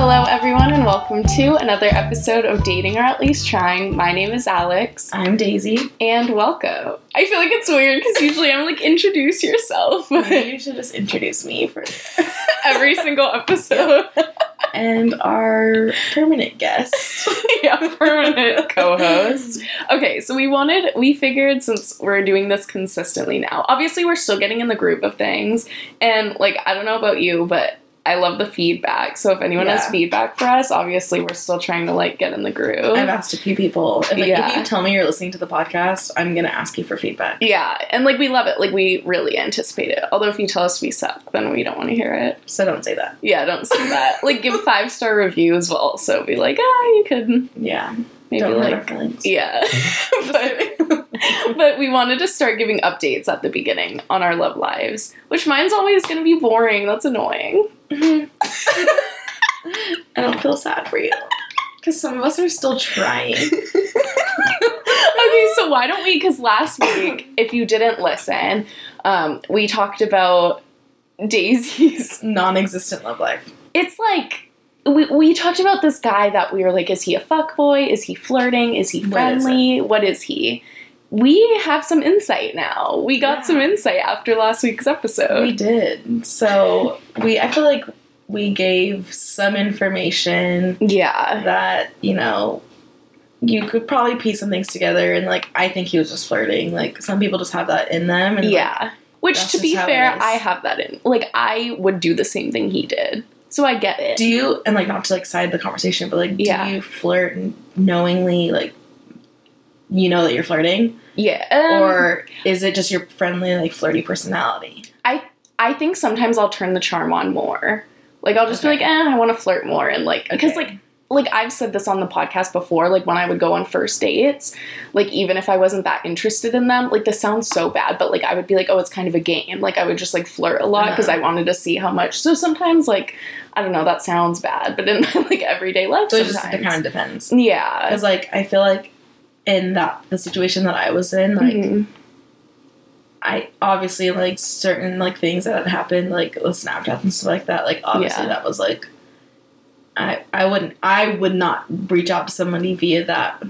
Hello, everyone, and welcome to another episode of Dating or At Least Trying. My name is Alex, I'm Daisy. and welcome. I feel like it's weird because usually I'm like, introduce yourself you should just introduce me for every single episode. and our permanent guest. yeah, permanent co-host. Okay, so we wanted, we figured since we're doing this consistently now, obviously we're still getting in the groove of things, and like I don't know about you, but I love the feedback. So if anyone has feedback for us, obviously we're still trying to like get in the groove. I've asked a few people. If, like, Yeah. if you tell me you're listening to the podcast, I'm gonna ask you for feedback. yeah, and like we love it. Like we really anticipate it. Although if you tell us we suck, then we don't want to hear it. So don't say that. Yeah, don't say that. like give five star reviews. We'll also be like, ah, you could Yeah. maybe don't like. Yeah. but, but we wanted to start giving updates at the beginning on our love lives, which mine's always going to be boring. That's annoying. I don't feel sad for you. Because some of us are still trying. okay, so why don't we? Because last week, if you didn't listen, um, we talked about Daisy's. Non existent love life. It's like. We, we talked about this guy that we were like, is he a fuck boy? Is he flirting? Is he What is friendly? what is he? We have some insight now. We got Yeah. some insight after last week's episode. We did. So we I feel like we gave some information yeah. that, you know, you could probably piece some things together and like I think he was just flirting. Like some people just have that in them and like, Yeah. Which, to be just how it fair. I have that in. Like, I would do the same thing he did. So I get it. do you and like not to like side the conversation, but like do Yeah. you flirt knowingly like you know that you're flirting? yeah. um, or is it just your friendly, like flirty personality? I I think sometimes I'll turn the charm on more. Like, I'll just Okay. be like, eh, I want to flirt more. And, like, because, Okay. like, like I've said this on the podcast before, like when I would go on first dates, like even if I wasn't that interested in them, like this sounds so bad, but like I would be like, oh, it's kind of a game. Like I would just like flirt a lot because Uh-huh. I wanted to see how much. So sometimes like I don't know, that sounds bad, but in my like everyday life, So it just it kind of depends. yeah, Because like I feel like in that the situation that I was in, like Mhm. I obviously like certain like things that had happened, like with Snapchat and stuff like that. Like obviously Yeah. that was like I I wouldn't I would not reach out to somebody via that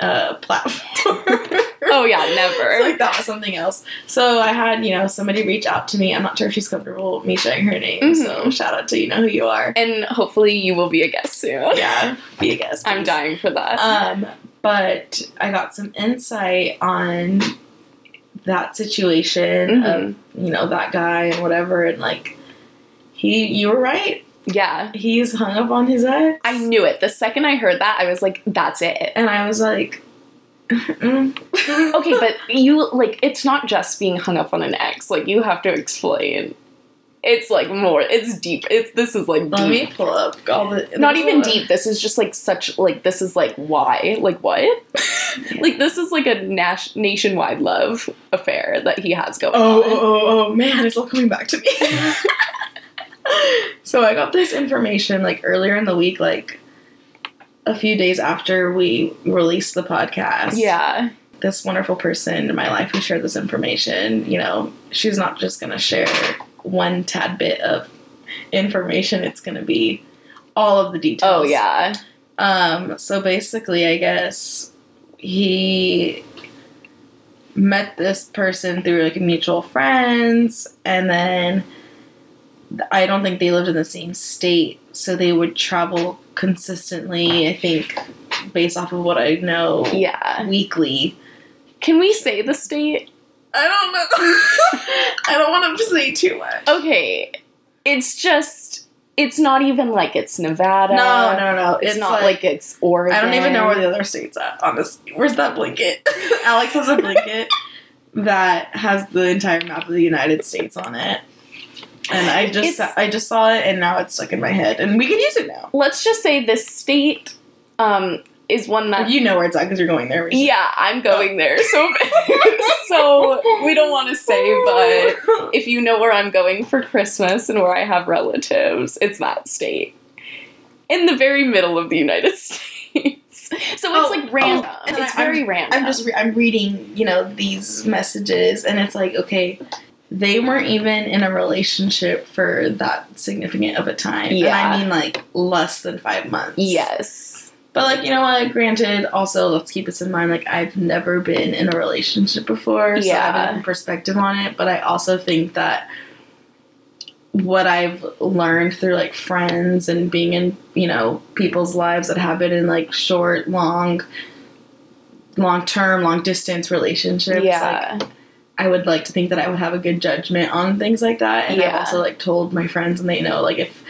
uh platform. Oh yeah, never. It's like that was something else. So I had, you know, somebody reach out to me. I'm not sure if she's comfortable with me sharing her name. So Mhm. shout out to you know who you are. and hopefully you will be a guest soon. Yeah, be a guest. I'm dying for that. Um, but I got some insight on that situation Mhm. of you know that guy and whatever, and like he, you were right. yeah. He's hung up on his ex. I knew it. The second I heard that, I was like, that's it. and I was like. Okay, but you like it's not just being hung up on an ex. Like you have to explain. It's like more. It's deep. It's this is like let me pull up all the. Not even up- deep. This is just like such like this is like why like what? like this is like a nas- nationwide love affair that he has going Oh, on. oh, oh, oh, man, it's all coming back to me. so I got this information like earlier in the week, like a few days after we released the podcast. Yeah. This wonderful person in my life who shared this information, you know, she's not just going to share one tad bit of information, it's going to be all of the details. Oh yeah. Um, so basically, I guess he met this person through like mutual friends, and then I don't think they lived in the same state, so they would travel consistently. I think, based off of what I know, Yeah. weekly. Can we say the state? I don't know. I don't want to say too much. Okay. It's just. It's not even like it's Nevada. No, no, no. It's, not like, it's Oregon. I don't even know where the other state's at, honestly. Where's that blanket? Alex has a blanket that has the entire map of the United States on it. And I just It's- I just saw it and now it's stuck in my head and we can use it now. Let's just say this state um, is one that. You know where it's at because you're going there. recently. yeah, I'm going oh. there. So, so we don't want to say, but if you know where I'm going for Christmas and where I have relatives, it's that state. In the very middle of the United States. So it's Oh, like oh, random. oh, it's I- very random. I'm just re- I'm reading, you know, these messages and it's like, okay, they weren't even in a relationship for that significant of a time. And Yeah. I mean like less than five months. Yes. But like, you know what, granted, also let's keep this in mind, like I've never been in a relationship before. So I have a different perspective on it. But I also think that what I've learned through like friends and being in, you know, people's lives that have been in like short, long long term, long distance relationships. Like yeah. I would like to think that I would have a good judgment on things like that. And I've also like told my friends and they know like if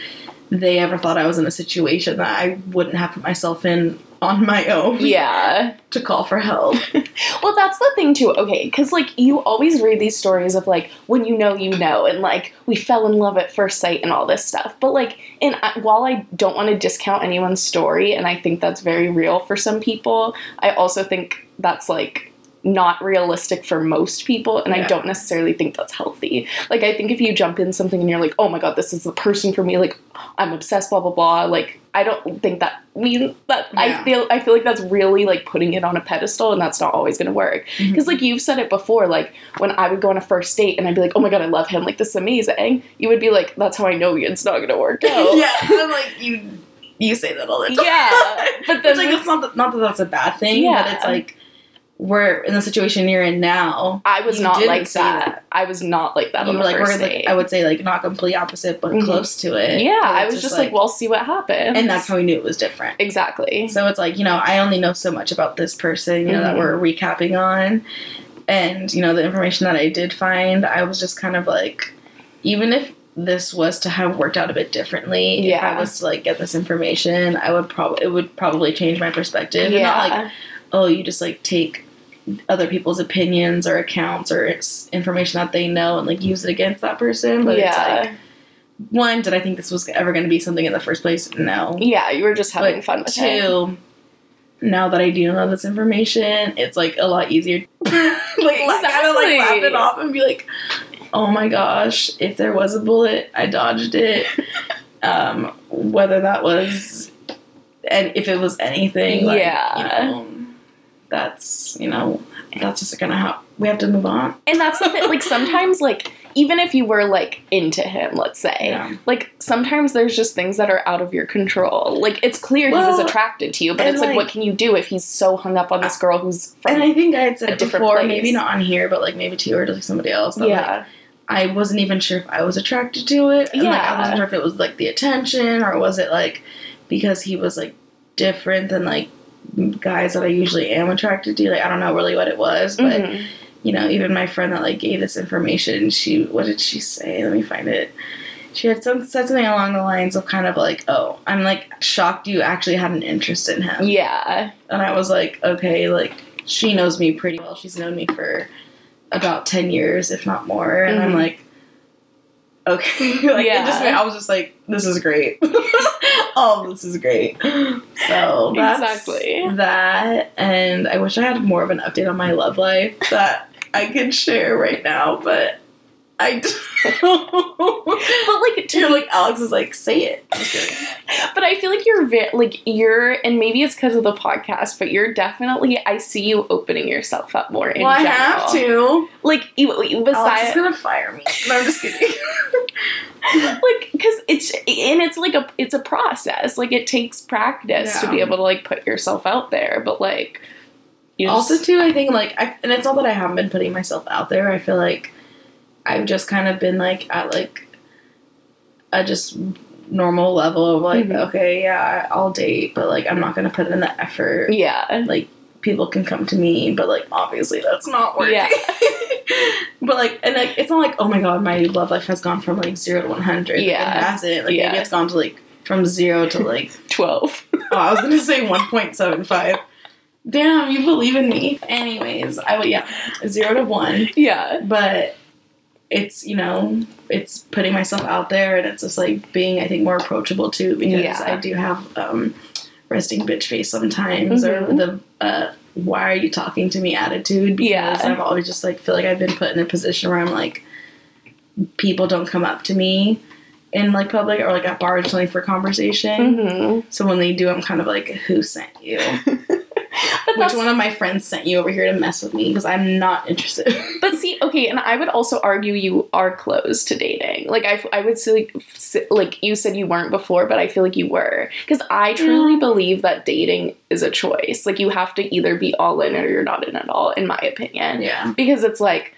they ever thought I was in a situation that I wouldn't have put myself in on my own yeah. to call for help. Well, that's the thing too. Okay, because like you always read these stories of like when you know, you know, and like we fell in love at first sight and all this stuff. But like, and I, while I don't want to discount anyone's story, and I think that's very real for some people, I also think that's like not realistic for most people and i don't necessarily think that's healthy like i think if you jump in something and you're like oh my god this is the person for me like i'm obsessed blah blah blah like i don't think that means that i feel i feel like that's really like putting it on a pedestal and that's not always going to work Mm-hmm. because like you've said it before like when i would go on a first date and i'd be like oh my god i love him like this is amazing you would be like that's how i know it's not going to work out yeah, I'm like you. You say that all the time. Yeah, but then It's like it's not that, not that that's a bad thing, Yeah. but it's like we're in the situation you're in now. i was not like say that. i was not like that You were like, 1st we're like, I would say like not complete opposite, but Mhm. close to it. yeah i was just like, well see what happens and that's how we knew it was different. exactly So it's like, you know, I only know so much about this person, you know, that Mhm. we're recapping on. And, you know, the information that I did find, I was just kind of like, even if this was to have worked out a bit differently, if Yeah. I was to like get this information, I would probably, it would probably change my perspective. And not like, yeah oh, you just like take other people's opinions or accounts or information that they know and like use it against that person. But it's yeah like, one, did I think this was ever going to be something in the first place? No. yeah you were just having But fun with it two, now that I do know this information, it's like a lot easier. like kind of like Exactly. laugh it off and be like, "Oh my gosh! If there was a bullet, I dodged it." um, whether that was, and if it was anything, like, Yeah. you know, that's you know, that's just gonna how we have to move on. and that's the thing like sometimes like even if you were like into him let's say Yeah. like sometimes there's just things that are out of your control like it's clear he was attracted to you but it's like, like- what can you do if he's so hung up on this girl who's from And I think I had said it before, place. maybe not on here, but like maybe to you or to like somebody else. That, like, yeah I wasn't even sure if I was attracted to it. And like I wasn't sure if it was like the attention or was it like because he was like different than like guys that I usually am attracted to. Like I don't know really what it was, but Mhm. you know, even my friend that like gave this information, she what did she say? Let me find it. She had some, said something along the lines of kind of like, "Oh, I'm like shocked you actually had an interest in him." yeah And I was like, okay, like she knows me pretty well. She's known me for about ten years, if not more. And I'm Mhm. like, okay, like Yeah. just I was just like, this is great. oh, this is great. So that's Exactly. that. And I wish I had more of an update on my love life that I could share right now, but I. Don't. but like to You're like Alex is like, say it. I'm just kidding. but I feel like you're ve- like you're, and maybe it's because of the podcast, but you're definitely. I see you opening yourself up more. In well, I general. have to. Like you, you- Alex is gonna fire me. No, I'm just kidding. like because it's and it's like a it's a process. Like it takes practice to be able to like put yourself out there. But like, you also just- too i think like I, and it's not that i haven't been putting myself out there i feel like i've just kind of been like at like a just normal level of like Mhm. okay yeah i'll date but like i'm not gonna put in the effort yeah, like people can come to me but like obviously that's not working Yeah. but like and like it's not like oh my god my love life has gone from like zero to 100 Like, Yeah. it hasn't like Yeah. maybe it's gone to like from zero to like twelve. Oh, I was gonna say 1.75. Damn, you believe in me. Anyways, I would yeah, zero to one. yeah, But it's you know, it's putting myself out there and it's just like being I think more approachable too because Yeah. I do have um resting bitch face sometimes or Mhm. the uh why are you talking to me attitude because Yeah. I've always just like feel like I've been put in a position where I'm like people don't come up to me in like public or like at bars or something for conversation. hmm So when they do, I'm kind of like, who sent you? But Which one of my friends sent you over here to mess with me? Because I'm not interested. But see, okay, and I would also argue you are close to dating. Like I, I would say, like, like you said you weren't before, but I feel like you were because I truly Yeah. believe that dating is a choice. Like you have to either be all in or you're not in at all, in my opinion. yeah. Because it's like,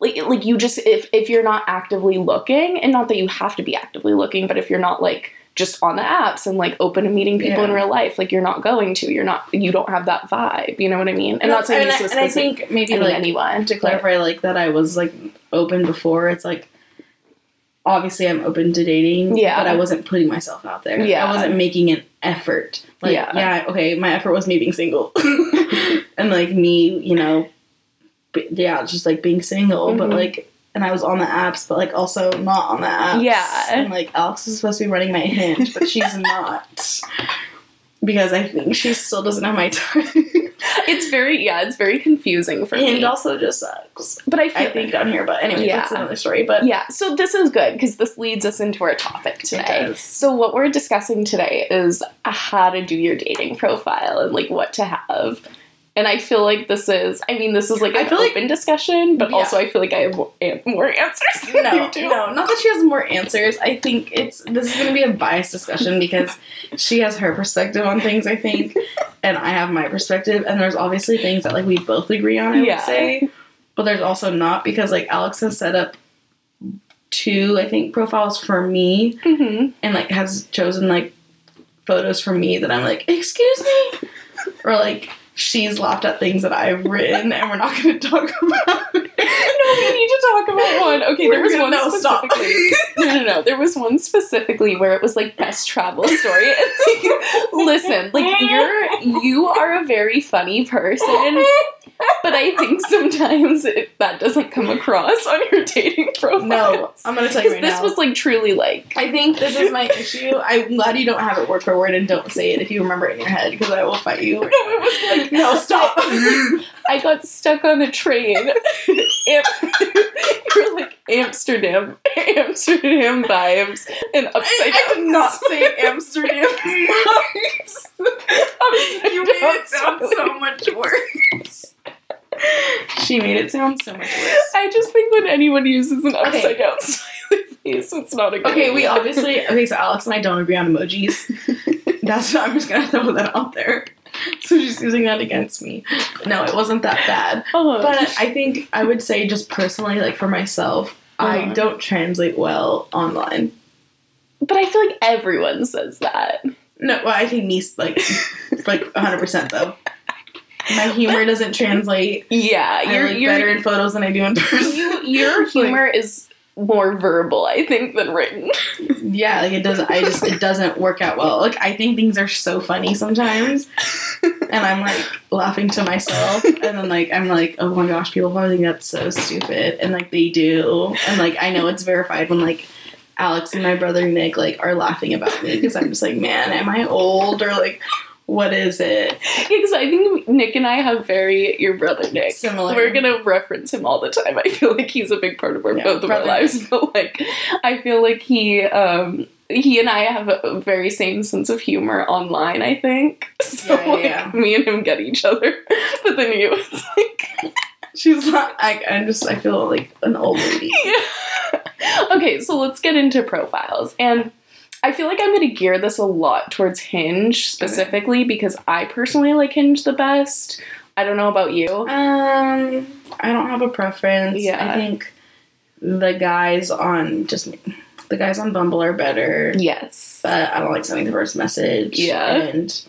like, like you just if if you're not actively looking, and not that you have to be actively looking, but if you're not like just on the apps and like open to meeting people in real life, like you're not going to, you're not, you don't have that vibe. You know what I mean? And that's saying I, was and I think maybe I mean, like anyone to clarify like that I was like open before. It's like obviously I'm open to dating, Yeah. but I wasn't putting myself out there. Yeah. I wasn't making an effort. Like Yeah. yeah, okay, my effort was me being single. and like me, you know, yeah, just like being single, but Mhm. like and I was on the apps, but like also not on the apps. Yeah. And like Alex is supposed to be running my hinge, but she's not. Because I think she still doesn't have my time. It's very yeah, it's very confusing for Hinge me. also just sucks. But I feel I think on here, but anyway, Yeah. that's another story. But yeah, so this is good because this leads us into our topic today. So what we're discussing today is how to do your dating profile and like what to have. And I feel like this is, I mean, this is like I an feel like- open discussion, but Yeah. also I feel like I have more, answers no, no, not that she has more answers. I think it's this is going to be a biased discussion because she has her perspective on things. I think, and I have my perspective. And there's obviously things that like we both agree on. I Yeah. would say, but there's also not because like Alex has set up two, I think, profiles for me, hmm and like has chosen like photos for me that I'm like, excuse me, or like. She's laughed at things that I've written, and we're not going to talk about it. We need to talk about one. Okay, there We're was gonna- one no, specifically. no, no, no. There was one specifically where it was like best travel story. Like, listen, like you're you are a very funny person, but I think sometimes it, that doesn't come across on your dating profile. No, I'm gonna tell you right this now. was like truly like I think this is my issue. I'm glad you don't have it word for word and don't say it if you remember it in your head because I will fight you. no, it was like No, stop. I got stuck on a train. Am- You're like Amsterdam, Amsterdam vibes, and upside I, I did not say Amsterdam. Upside you made it sound so much worse. she made it sound so much worse. I just think when anyone uses an upside Okay. down smiley face, it's not a good Okay, we idea. obviously okay. So Alex and I don't agree on emojis. That's what I'm just gonna throw that out there. So she's using that against me. No, it wasn't that bad. Oh. But I think I would say just personally, like for myself, I Uh-huh. don't translate well online. but I feel like everyone says that. No, well, I think me like like 100 percent though. My humor doesn't translate. Yeah, you're look you're better in photos than I do in person. you, your Like, humor is more verbal, I think, than written. yeah, like it doesn't. I just it doesn't work out well. Like I think things are so funny sometimes, and I'm like laughing to myself, and then like I'm like, oh my gosh, people probably think that's so stupid, and like they do, and like I know it's verified when like. Alex and my brother Nick like are laughing about me because I'm just like, man, am I old or like, what is it? Because I think Nick and I have very your brother Nick. Similar. We're gonna reference him all the time. I feel like he's a big part of our Yeah, both of our brother lives. But like, I feel like he, um, he and I have a very same sense of humor online. I think so. Yeah, yeah, like, yeah. me and him get each other. But then you, it's like, She's not. I, I'm just. I feel like an old lady. okay. So let's get into profiles and. I feel like I'm going to gear this a lot towards Hinge specifically because I personally like Hinge the best. I don't know about you. Um, I don't have a preference. Yeah. I think the guys on just the guys on Bumble are better. Yes. But I don't like sending the first message. Yeah. And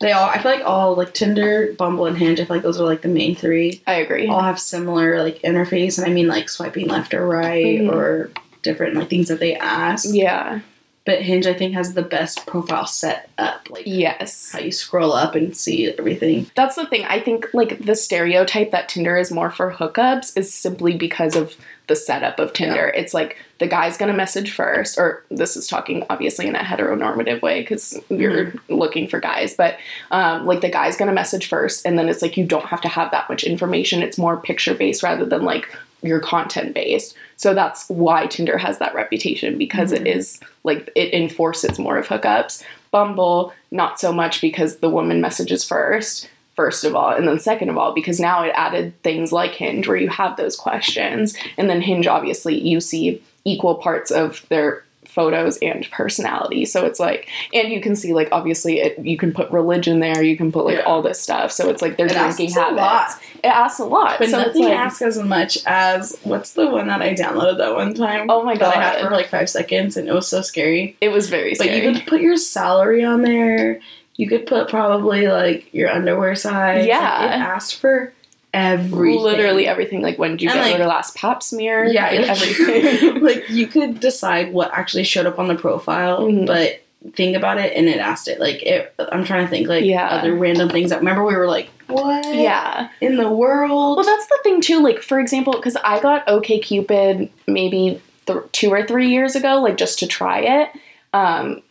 they all. I feel like all like Tinder, Bumble, and Hinge. I feel like those are like the main three. I agree. All have similar like interface, and I mean like swiping left or right Mhm. or different like things that they ask. Yeah. But Hinge, I think, has the best profile set up. Like Yes. how you scroll up and see everything. That's the thing. I think like the stereotype that Tinder is more for hookups is simply because of the setup of Tinder. It's like the guy's gonna message first, or this is talking obviously in a heteronormative way because you're looking for guys, but um, like the guy's gonna message first, and then it's like you don't have to have that much information. It's more picture based rather than like your content based. So that's why Tinder has that reputation because it Mhm. is like it enforces more of hookups. Bumble, not so much because the woman messages first, first of all, and then second of all, because now it added things like Hinge where you have those questions, and then Hinge, obviously, you see equal parts of their photos and personality. So it's like, and you can see like obviously it, you can put religion there, you can put like Yeah. all this stuff. So it's like their It drinking habits. lot. It asks a lot. But so nothing like, asks as much as what's the one that I downloaded that one time? Oh my That I had God. for like five seconds and it was so scary. it was very But you could put your salary on there. You could put probably like your underwear size. Like, Yeah. it asked for everything. Literally everything. Like when did you And, get like- your last pap smear? Yeah, like, everything. like you could decide what actually showed up on the profile, Mhm. but think about it and it asked it. Like it, I'm trying to think like Yeah. other random things that remember we were like, what yeah. in the world? Well, that's the thing too. Like, for example, because I got OK Cupid maybe th- two or three years ago, like just to try it. Um,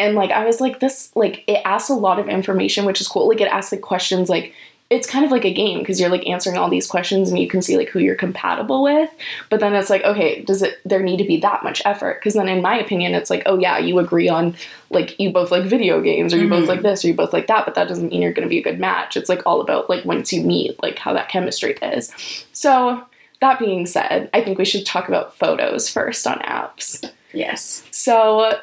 and like I was like, this like it asks a lot of information, which is cool. Like it asks like questions like it's kind of like a game because you're like answering all these questions and you can see like who you're compatible with. But then it's like, okay, does it there need to be that much effort? Because then in my opinion, it's like, oh yeah, you agree on like you both like video games or you both Mhm. like this or you both like that, but that doesn't mean you're gonna be a good match. It's like all about like once you meet, like how that chemistry is. So that being said, I think we should talk about photos first on apps. yes. So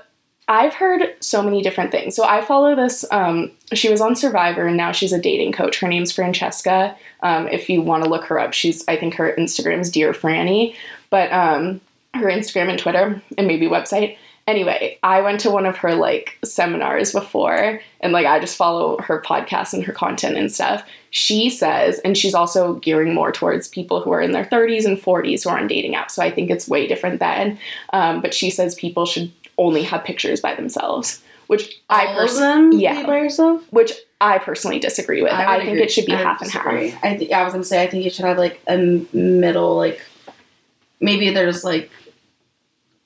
I've heard so many different things. So I follow this. Um, she was on Survivor, and now she's a dating coach. Her name's Francesca. Um, if you want to look her up, she's I think her Instagram is Dear Franny, but um, her Instagram and Twitter and maybe website. Anyway, I went to one of her like seminars before, and like I just follow her podcast and her content and stuff. She says, and she's also gearing more towards people who are in their 30s and 40s who are on dating apps. So I think it's way different then. Um, but she says people should only have pictures by themselves, which I All of pers- them yeah. by yourself. which I personally disagree with. I, would think agree. it should be I half and disagree. half. I, th- I was gonna say I think you should have like a middle, like maybe there's like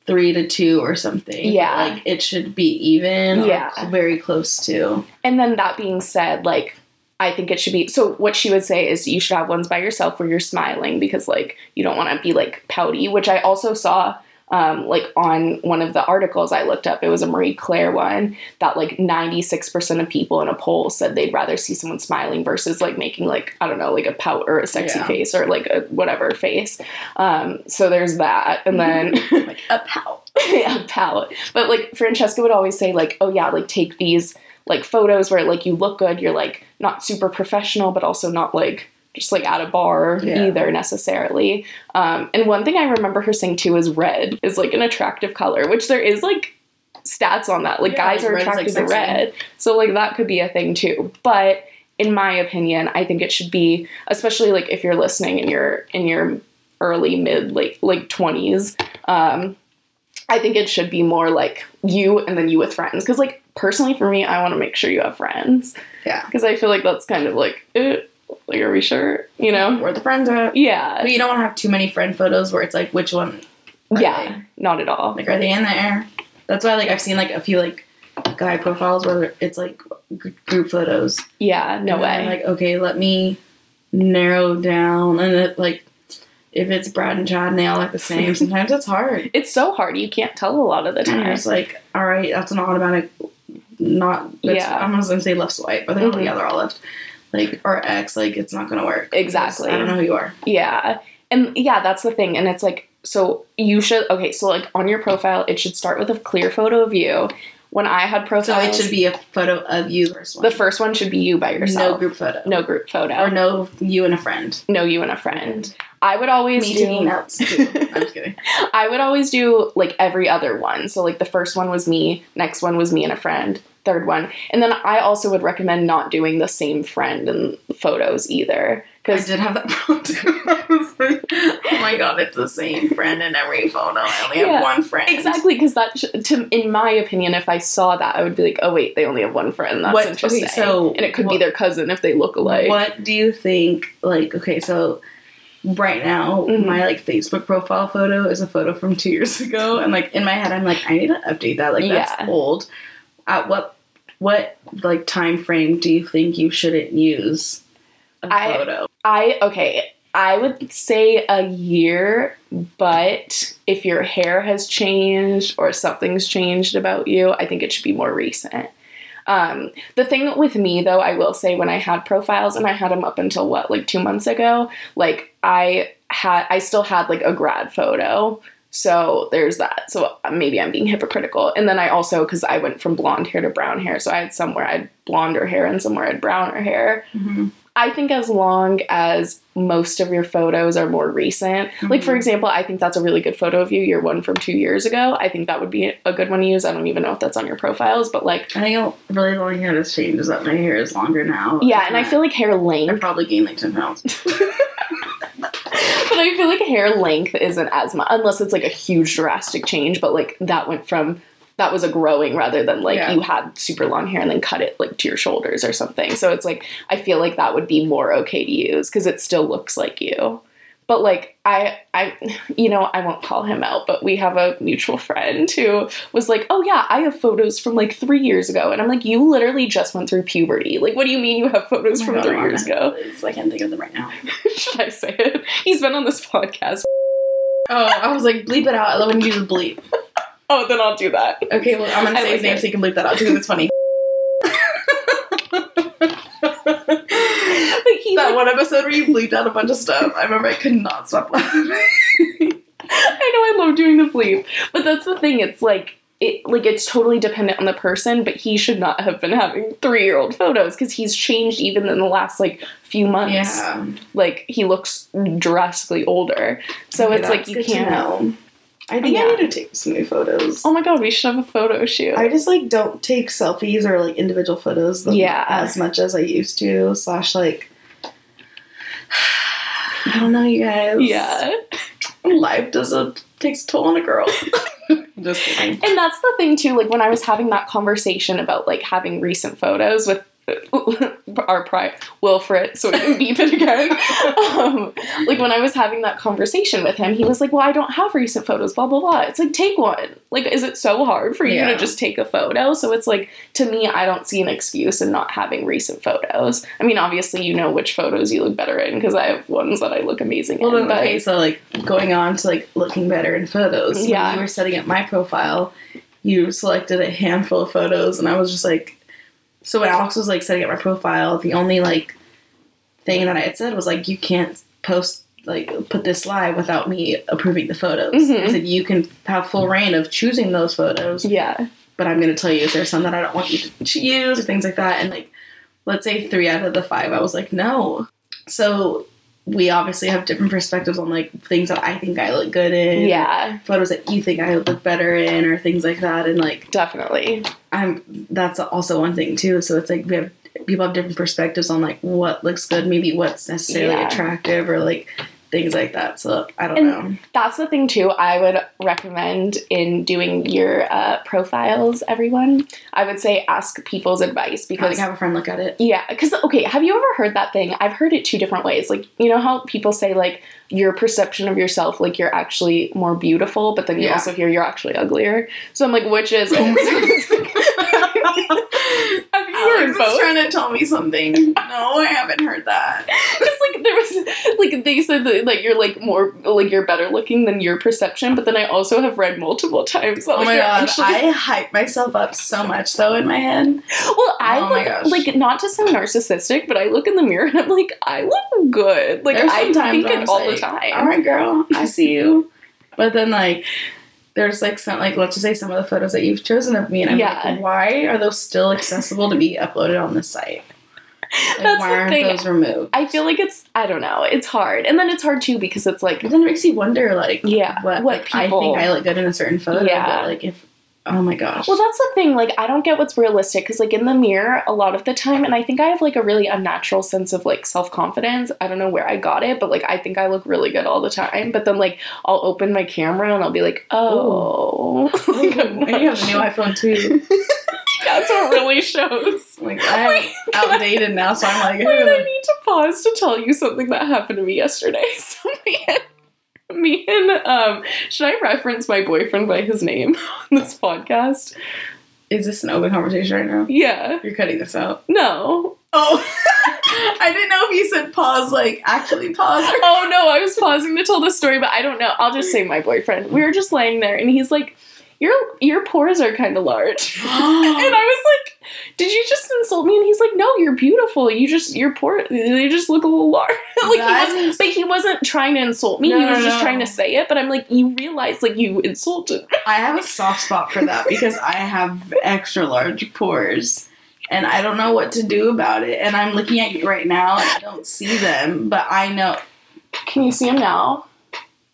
three to two or something. Yeah. like it should be even. Yeah. very close to. And then that being said, like I think it should be so what she would say is you should have ones by yourself where you're smiling because like you don't want to be like pouty, which I also saw um, like on one of the articles I looked up, it was a Marie Claire one that like 96% of people in a poll said they'd rather see someone smiling versus like making like, I don't know, like a pout or a sexy Yeah. face or like a whatever face. Um, so there's that. And then like a pout. yeah, pout. But like Francesca would always say, like, oh yeah, like take these like photos where like you look good, you're like not super professional, but also not like just like at a bar Yeah. either necessarily. Um, and one thing I remember her saying too is red is like an attractive color, which there is like stats on that. Like Yeah, guys like are red's, like, attracted to red. So like that could be a thing too. But in my opinion, I think it should be, especially like if you're listening in your in your early mid late like twenties. Um, I think it should be more like you and then you with friends. Because like personally for me, I want to make sure you have friends. Yeah. Because I feel like that's kind of like, eh, like are we sure? You know? Where the friends are. Yeah. But you don't want to have too many friend photos where it's like which one. Yeah. Not at all. Like are they in there? That's why like I've seen like a few like guy profiles where it's like group photos. Yeah. No And then I'm way. like, okay, let me narrow down. And it, like, if it's Brad and Chad and they all look the same, sometimes it's hard. it's so hard. You can't tell a lot of the time. just like, all right, that's an automatic, not, Yeah. I'm not going to say left swipe, but they're all Mhm. together, all left. Like, or X, like, it's not to work. Exactly. I don't know who you are. Yeah. And yeah, that's the thing. And it's like, so you should, okay, so like on your profile, it should start with a clear photo of you. When I had So profiles, it should be a photo of you, the first one. the first one should be you by yourself. No group photo. No group photo. Or no you and a friend. no you and a friend. I would always Me do taking notes. too. I'm just kidding. I would always do like every other one. So like the first one was me, next one was me and a friend, third one. And then I also would recommend not doing the same friend in photos either. Because I did have that problem too. I was like, oh my god, it's the same friend in every photo. I only have one friend. Exactly, because that, sh- to, in my opinion, if I saw that, I would be like, oh wait, they only have one friend. That's What- okay, interesting. so and it could be their cousin if they look alike. What do you think? Like, okay, so right now, Mhm. my like Facebook profile photo is a photo from two years ago, and like in my head, I'm like, I need to update that. Like, that's Yeah. old. At what what like time frame do you think you shouldn't use a I- photo? I okay. I would say a year, but if your hair has changed or something's changed about you, I think it should be more recent. Um, the thing with me though, I will say when I had profiles and I had them up until what, like two months ago, like I had, I still had like a grad photo. So there's that. So maybe I'm being hypocritical. And then I also, because I went from blonde hair to brown hair, so I had somewhere I had blonder hair and somewhere I had browner hair. Mm-hmm. I think as long as most of your photos are more recent, like for Mhm. example, I think that's a really good photo of you. Your one from two years ago. I think that would be a good one to use. I don't even know if that's on your profiles, but like, I think really the only thing that has changed is that my hair is longer now. yeah, and I feel like hair length. I probably gained like ten pounds. but I feel like hair length isn't as much unless it's like a huge drastic change. But like that went from that was a growing rather than like Yeah. you had super long hair and then cut it like to your shoulders or something. So it's like I feel like that would be more okay to use because it still looks like you. But like I I you know, I won't call him out, but we have a mutual friend who was like, "Oh yeah, I have photos from like 3 years ago." And I'm like, "You literally just went through puberty. Like what do you mean you have photos Oh from God, 3 I don't years ago?" I can't think of them right now. Should I say it? He's been on this podcast. Oh, I was like, bleep it out. I love when you use bleep. Oh, then I'll do that. Okay, well, I'm gonna say his name it. so you can bleep that out too. It's funny. But he that like, one episode where you bleeped out a bunch of stuff. I remember I could not stop laughing. I know I love doing the bleep, but that's the thing. It's like it like it's totally dependent on the person. But he should not have been having three year old photos because he's changed even in the last like few months. yeah. Like he looks drastically older. So Okay, it's like you can't. know. I think Yeah. I need to take some new photos. Oh my god, we should have a photo shoot. I just like don't take selfies or like individual photos Yeah. as much as I used to. Slash like I don't know, you guys. yeah. life does a takes a toll on a girl. just kidding. And that's the thing too, like when I was having that conversation about like having recent photos with our pride Wilfred, so we can beep it again. um, like when I was having that conversation with him, he was like, Well, I don't have recent photos, blah blah blah. It's like take one. Like, is it so hard for you Yeah. to just take a photo? So it's like to me, I don't see an excuse in not having recent photos. I mean, obviously you know which photos you look better in because I have ones that I look amazing Well, in. then, But okay, so like going on to like looking better in photos. Yeah. When you were setting up my profile, you selected a handful of photos, and I was just like, so when Alex was like setting up my profile, the only like thing that I had said was like, you can't post like put this live without me approving the photos. Mhm. I said you can have full reign of choosing those photos, yeah. but I'm going to tell you if there's some that I don't want you to use or things like that. And like, let's say three out of the five, I was like, no. So we obviously have different perspectives on like things that I think I look good in, Yeah, photos that you think I look better in, or things like that. And like, definitely. I'm that's also one thing too. So it's like we have people have different perspectives on like what looks good, maybe what's necessarily Yeah. attractive, or like things like that. So I don't And- know. That's the thing too. I would recommend in doing your uh, profiles, everyone. I would say ask people's advice because have a friend look at it. yeah, because okay, have you ever heard that thing? I've heard it two different ways. Like you know how people say like your perception of yourself, like you're actually more beautiful, but then you Yeah. also hear you're actually uglier. So I'm like, which is? have you heard Alex both? trying to tell me something. No, I haven't heard that. It's like there was like they said that like you're like more like you're better looking than your perception, but then I also have read multiple times. That, Oh like, my god, actually- I hype myself up so much though in my head. well, I Oh my look like not to sound narcissistic, but I look in the mirror and I'm like, I look good. Like I think it all the All right, girl, I see you. But then like. There's like some like let's just say some of the photos that you've chosen of me, and I'm Yeah. like, why are those still accessible to be uploaded on the site? Like, That's why the aren't thing. those removed? I feel like it's I don't know. It's hard, and then it's hard too because it's like But then it makes you wonder, like, Yeah, what, what like, people- I think I look good in a certain photo, Yeah. but like if, oh my gosh, Well, that's the thing. Like, I don't get what's realistic because, like, in the mirror, a lot of the time, and I think I have like a really unnatural sense of like self confidence. I don't know where I got it, but like, I think I look really good all the time. But then, like, I'll open my camera and I'll be like, oh, like, I'm and you have a new iPhone too. That's what really shows. Like I'm outdated now, so I'm like, Wait, I need to pause to tell you something that happened to me yesterday. So me and me and um, should I reference my boyfriend by his name on this podcast? is this an open conversation right now? Yeah. You're cutting this out. No. Oh, I didn't know if you said pause, like actually pause. Or- Oh no, I was pausing to tell the story, but I don't know. I'll just say my boyfriend. We were just laying there and he's like, Your your pores are kind of large. and I was like, did you just insult me? And he's like, no, you're beautiful. You just, you're poor. They just look a little large. like, he was, but he wasn't trying to insult me. No, he was no, just no. trying to say it. But I'm like, you realize, like, you insulted. I have a soft spot for that because I have extra large pores. And I don't know what to do about it. And I'm looking at you right now and I don't see them, but I know Can you see them now?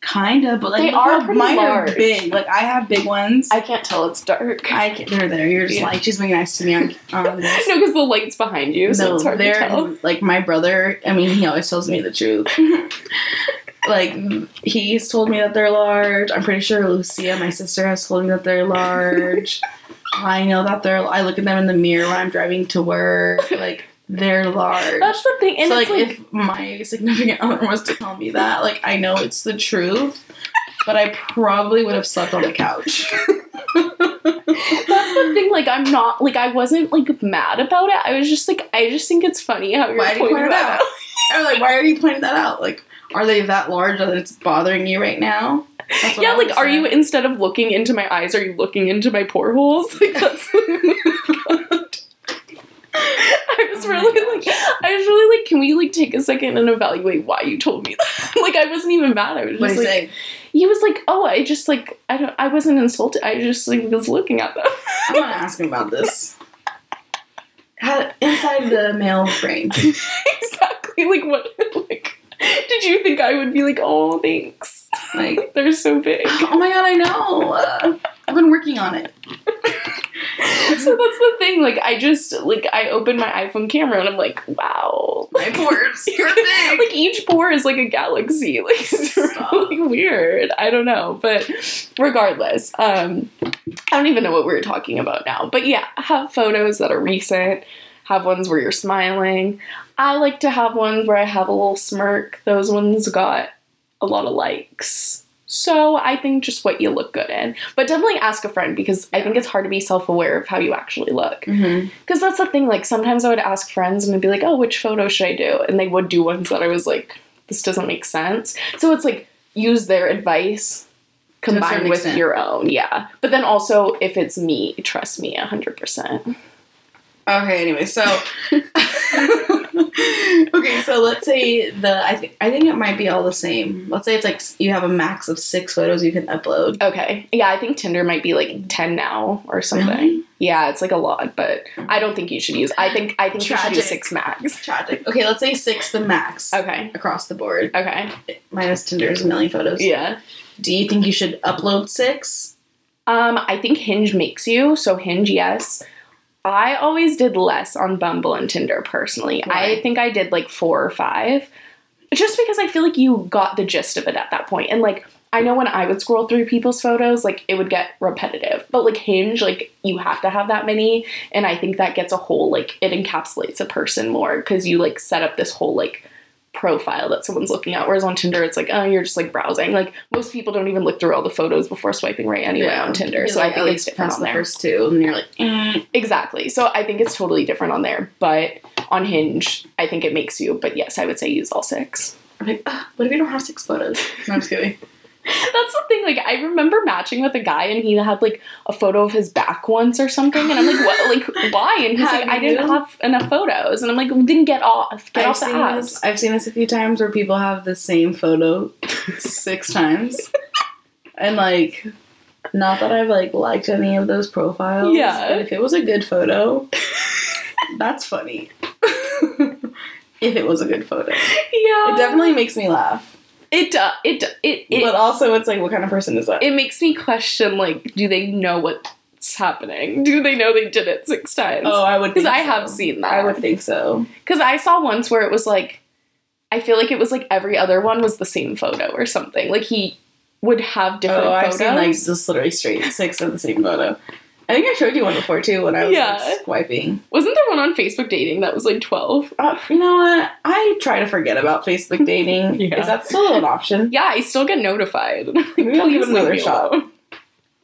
Kind of, but like They are pretty mine large. are big. Like I have big ones. I can't tell. It's dark. I can, they're there. You're just Yeah. like she's being nice to me on, on this. no, because the light's behind you, so no, it's hard to tell. they're like my brother. I mean, he always tells me the truth. like he's told me that they're large. I'm pretty sure Lucia, my sister, has told me that they're large. I know that they're. I look at them in the mirror when I'm driving to work. Like they're large. That's the thing. And so like, like, if my significant other was to tell me that, like I know it's the truth, but I probably would have slept on the couch. That's the thing. Like, I'm not like I wasn't like mad about it. I was just like, I just think it's funny how you're Why do you pointing point that out? I was like, why are you pointing that out? Like, are they that large that it's bothering you right now? Yeah, like, are you instead of looking into my eyes, are you looking into my pore holes? Like, that's. I was Oh really like, I was really like, can we like take a second and evaluate why you told me that? like, I wasn't even mad. I was just like, say? he was like, oh, I just like, I don't, I wasn't insulted. I just like was looking at them. I'm gonna ask him about this. How, inside the male brain. exactly. Like, what? Like, did you think I would be like, oh, thanks? Like, They're so big. oh my god, I know. Uh, I've been working on it. so that's the thing. Like, I just like I open my iPhone camera and I'm like, wow, My pores are big. like each pore is like a galaxy. Like it's Stop. really weird. I don't know, but regardless, um, I don't even know what we're talking about now. But yeah, have photos that are recent. Have ones where you're smiling. I like to have ones where I have a little smirk. Those ones got a lot of likes. So I think just what you look good in. But definitely ask a friend because I think it's hard to be self aware of how you actually look. Mm-hmm. Because that's the thing, like sometimes I would ask friends and I'd be like, oh, which photo should I do? And they would do ones that I was like, this doesn't make sense. So it's like use their advice combined with extent. your own, yeah. But then also if it's me, trust me hundred percent. Okay, anyway, so okay, so let's say the I think I think it might be all the same. Let's say it's like you have a max of six photos you can upload. Okay. Yeah, I think Tinder might be like ten now or something. Really? Yeah, it's like a lot, but I don't think you should use I think I think you should Tragic. use six max. Tragic. Okay, let's say six the max Okay. across the board. Okay. Minus Tinder's a million photos. Yeah. Do you think you should upload six? Um, I think Hinge makes you, so Hinge, yes. I always did less on Bumble and Tinder personally. I think I did like four or five. Just because I feel like you got the gist of it at that point. And like I know when I would scroll through people's photos, like it would get repetitive. But like Hinge, like you have to have that many. And I think that gets a whole like it encapsulates a person more because you like set up this whole like profile that someone's looking at. Whereas on Tinder, it's like, oh, you're just like browsing. Like most people don't even look through all the photos before swiping right anyway on Tinder. You're So like, I think oh, it's different on the there. first two, and you're like, mm. Exactly. So I think it's totally different on there. But on Hinge, I think it makes you. But yes, I would say use all six. I'm like, "Ah, what if you don't have six photos? No, I'm just kidding. That's the thing. Like I remember matching with a guy, and he had like a photo of his back once or something, and I'm like, what? Like why? And he's like, I didn't have enough photos, and I'm like, then get off, get I've off the seen apps. this. I've seen this a few times where people have the same photo six times, and like, not that I've like liked any of those profiles. Yeah. but if it was a good photo, that's funny. if it was a good photo, Yeah, it definitely makes me laugh. It does. It it it, but also, it's like, what kind of person is that? it makes me question like, do they know what's happening? Do they know they did it six times? oh, I would because I so. have seen that. I would think so. Because I saw once where it was like, I feel like it was like every other one was the same photo or something. Like he would have different oh, I've photos. seen like just literally straight six of the same photo. I think I showed you one before too when I was Yeah. like, swiping. Wasn't there one on Facebook dating that was like 12? Uh, you know what? I try to forget about Facebook dating. Yeah. Is that still an option? Yeah, I still get notified. Maybe I'll give it another shot. alone.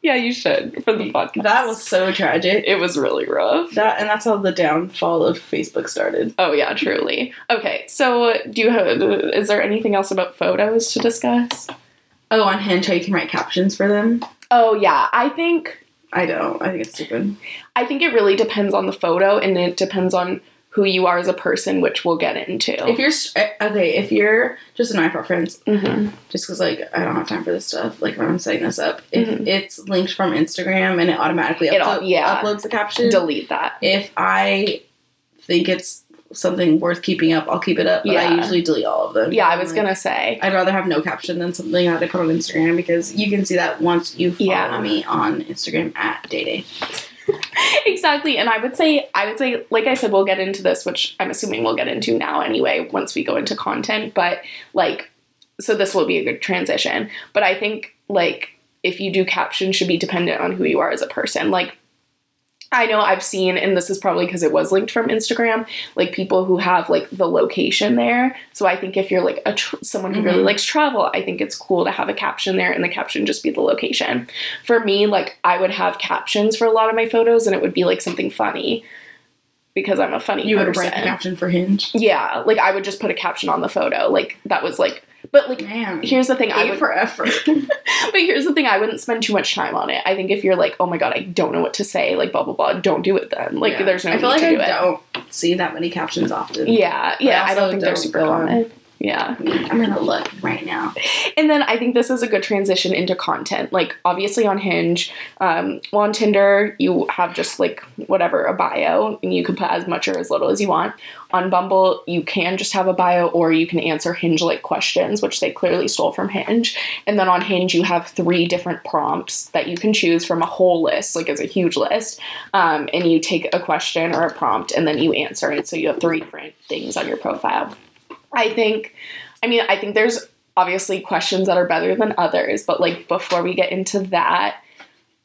Yeah, you should for the podcast. That was so tragic. It was really rough. That and that's how the downfall of Facebook started. Oh yeah, truly. Okay, so do you have? Is there anything else about photos to discuss? Oh, on Hinge, how you can write captions for them. Oh yeah, I think I don't. I think it's stupid. I think it really depends on the photo and it depends on who you are as a person, which we'll get into. If you're eh, okay, if you're just in my preference, hmm just because like I don't have time for this stuff. Like when I'm setting this up, if Mhm. it's linked from Instagram and it automatically It yeah. uploads the caption, delete that. if I think it's something worth keeping up, I'll keep it up. But I usually delete all of them. Yeah, I was Like, gonna say. I'd rather have no caption than something that I put on Instagram because you can see that once you follow Yeah. me on Instagram at Day Day exactly and i would say i would say like i said we'll get into this which i'm assuming we'll get into now anyway once we go into content but like so this will be a good transition but i think like if you do caption should be dependent on who you are as a person like I know I've seen, and this is probably because it was linked from Instagram, like people who have like the location there. So I think if you're like a tr- someone who really Mhm. likes travel, I think it's cool to have a caption there, and the caption just be the location. For me, like I would have captions for a lot of my photos, and it would be like something funny because I'm a funny You would person. write the caption for Hinge. yeah, like I would just put a caption on the photo, like that was like. But like, Man, here's the thing, I would for effort. but here's the thing I wouldn't spend too much time on it. I think if you're like, oh my god, I don't know what to say, like blah blah blah, don't do it then. Like Yeah. there's no I feel like to I do don't see that many captions often. Yeah, yeah, I, also don't think they're super go on- common. Yeah. I'm gonna look right now. And then I think this is a good transition into content. Like obviously on Hinge, um, well on Tinder you have just like whatever a bio, and you can put as much or as little as you want. On Bumble, you can just have a bio, or you can answer Hinge like questions, which they clearly stole from Hinge. And then on Hinge, you have three different prompts that you can choose from a whole list, like it's a huge list. Um, and you take a question or a prompt, and then you answer it. So you have three different things on your profile. I think, I mean, I think there's obviously questions that are better than others, but like before we get into that,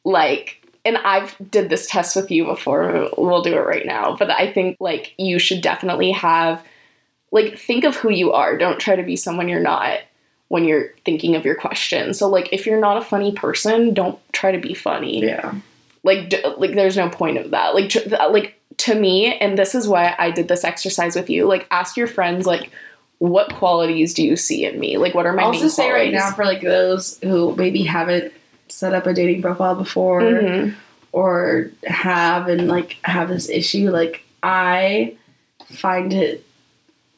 like, and I've did this test with you before, we'll do it right now, but I think like you should definitely have, like, think of who you are. Don't try to be someone you're not when you're thinking of your question. So like if you're not a funny person, don't try to be funny Yeah. like d- like there's no point of that like tr- th- like to me and this is why i did this exercise with you like ask your friends like what qualities do you see in me like what are my I'll main just say right now for like those who maybe haven't set up a dating profile before Mhm. or have and like have this issue, like I find it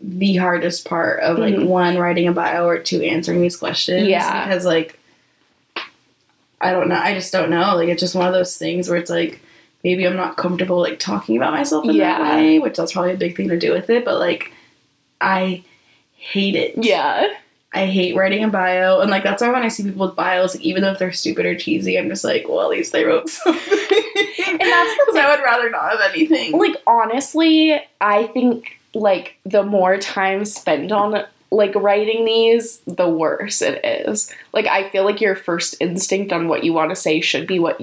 the hardest part of like Mhm. one writing a bio or two answering these questions. Yeah. Because like I don't know. I just don't know. Like it's just one of those things where it's like maybe I'm not comfortable like talking about myself in Yeah. that way, which that's probably a big thing to do with it. But like I hate it. yeah I hate writing a bio, and like that's why when I see people with bios, like, even though if they're stupid or cheesy, I'm just like, well, at least they wrote something. and that's because I would rather not have anything. like honestly i think like the more time spent on like writing these the worse it is like i feel like your first instinct on what you want to say should be what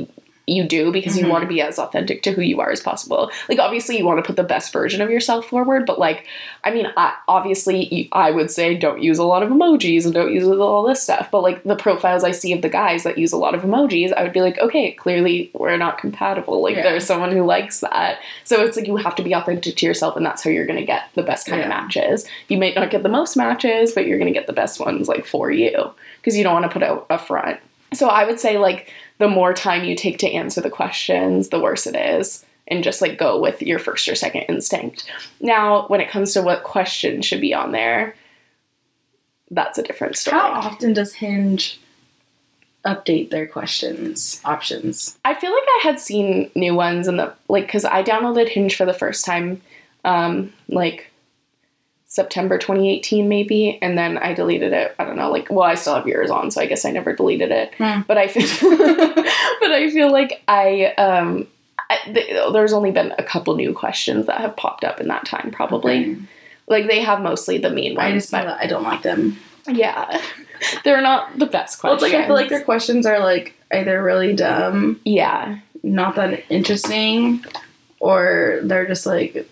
you do because you Mhm. want to be as authentic to who you are as possible like obviously you want to put the best version of yourself forward but like i mean I, obviously i would say don't use a lot of emojis and don't use all this stuff but like the profiles i see of the guys that use a lot of emojis i would be like okay clearly we're not compatible like Yeah. there's someone who likes that so it's like you have to be authentic to yourself, and that's how you're going to get the best kind of matches. You might not get the most matches, but you're going to get the best ones like for you because you don't want to put out a front. So I would say like the more time you take to answer the questions, the worse it is. And just like go with your first or second instinct. Now, when it comes to what questions should be on there, that's a different story. How often does Hinge update their questions options? I feel like I had seen new ones in the like because I downloaded Hinge for the first time, um, like September 2018 maybe, and then I deleted it. I don't know, like well, I still have yours on, so I guess I never deleted it. Hmm. But I feel, but I feel like I um. I, th- there's only been a couple new questions that have popped up in that time, probably. Okay. Like they have mostly the mean ones, I just but I don't like them. yeah, they're not the best Well, questions. like I feel like their questions are like either really dumb, yeah, not that interesting, or they're just like,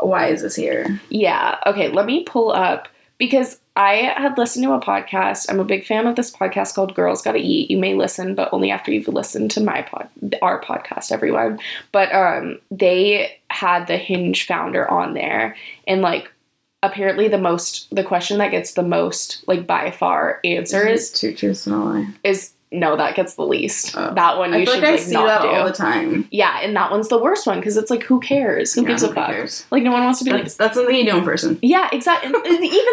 why is this here? Yeah. Okay. Let me pull up because I had listened to a podcast. I'm a big fan of this podcast called Girls Gotta Eat. You may listen, but only after you've listened to my pod, our podcast, everyone. But um, they had the Hinge founder on there, and like apparently the most the question that gets the most like by far answers two truths and a lie. is no, that gets the least. Oh. That one you I should like I like see not that do. all the time. yeah, and that one's the worst one because it's like, who cares? Who Yeah, gives a fuck? cares? Like, no one wants to be like, That's, that's something you do in person. yeah, exactly. Even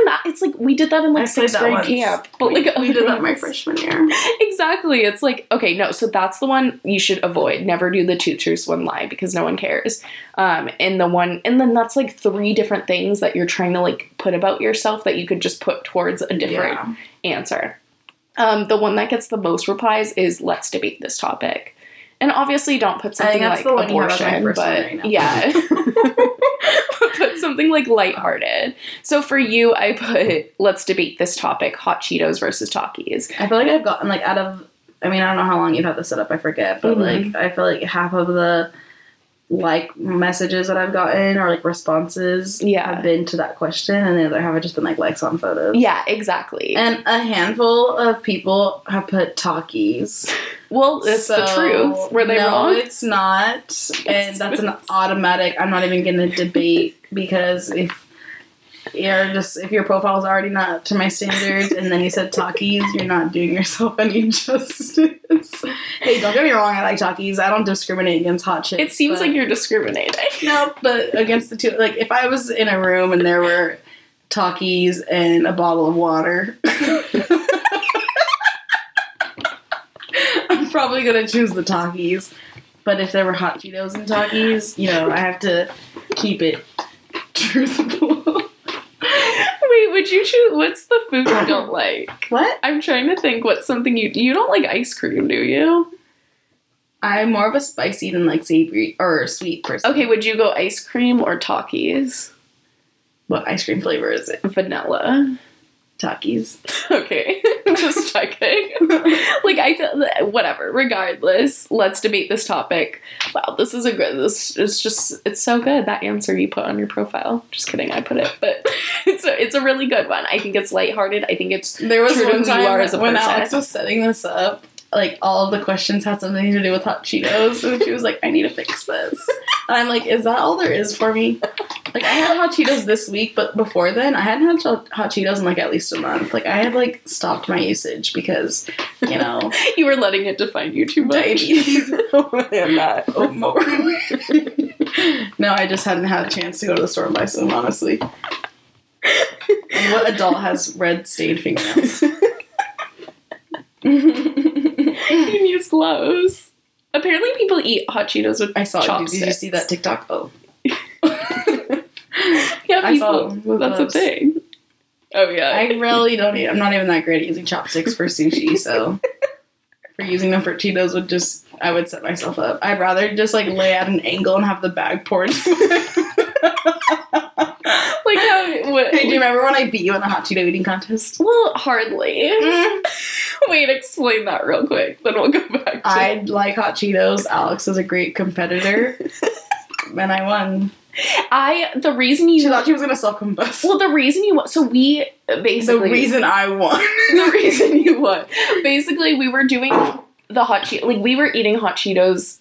that, it's like we did that in like played sixth grade once. camp, but we, like we did that my freshman year. exactly. It's like okay, no. So that's the one you should avoid. Never do the two truths, one lie because no one cares. Um, and the one, and then that's like three different things that you're trying to like put about yourself that you could just put towards a different Yeah. answer. Um, the one that gets the most replies is let's debate this topic. And obviously, don't put something that's like the one you have as my abortion, but right now. yeah, put something like lighthearted. So for you, I put let's debate this topic: hot Cheetos versus Takis. I feel like I've gotten like out of. I mean, I don't know how long you've had this set up. I forget, but Mhm. like I feel like half of the like messages that I've gotten or like responses Yeah. have been to that question, and the other half have just been like likes on photos. Yeah, exactly. And a handful of people have put Takis. well, it's the truth. Were they no, wrong? it's not. And that's an automatic. I'm not even going to debate because if you're just if your profile is already not up to my standards, and then you said Takis, you're not doing yourself any justice. hey, don't get me wrong. I like Takis. I don't discriminate against hot chicks. It seems but- like you're discriminating. no, but against the two, like if I was in a room and there were Takis and a bottle of water, I'm probably gonna choose the Takis. But if there were hot Cheetos and Takis, you know, I have to keep it truthful. Wait, would you choose? What's the food you don't like? what? I'm trying to think. What's something you you don't like ice cream? Do you? I'm more of a spicy than like savory or sweet person. Okay, would you go ice cream or Takis? What ice cream flavor is it? Vanilla. Takis. Okay, just checking. like I feel whatever. Regardless, let's debate this topic. Wow, this is a good. This is just it's so good that answer you put on your profile. Just kidding, I put it, but it's a, it's a really good one. I think it's lighthearted. I think it's There was True to one who you time are as a when person. Alex was setting this up, like all of the questions had something to do with hot Cheetos, and she was like, "I need to fix this." And I'm like, "Is that all there is for me?" Like I had hot Cheetos this week, but before then, I hadn't had hot Cheetos in like at least a month. Like I had like stopped my usage because, you know, you were letting it define you too much. diabetes. Oh, I'm not. Oh, more. no, I just hadn't had a chance to go to the store and buy some. Honestly, and what adult has red stained fingernails? You can use gloves. Apparently, people eat hot Cheetos with I saw. Did, chopsticks. did you see that TikTok? Oh, Yeah, people. That's a thing. Oh yeah. I really don't. Eat, I'm not even that great at using chopsticks for sushi. So for using them for Cheetos would just I would set myself up. I'd rather just like lay at an angle and have the bag poured. like how? What, hey, do you remember when I beat you in a hot Cheeto eating contest? well, hardly. Mm. Wait, explain that real quick. Then we'll go back. To I like hot Cheetos. Alex is a great competitor, and I won. I the reason you She thought she was gonna self combust. well the reason you won. so we basically The reason I won. the reason you won basically we were doing the hot Cheetos like we were eating hot Cheetos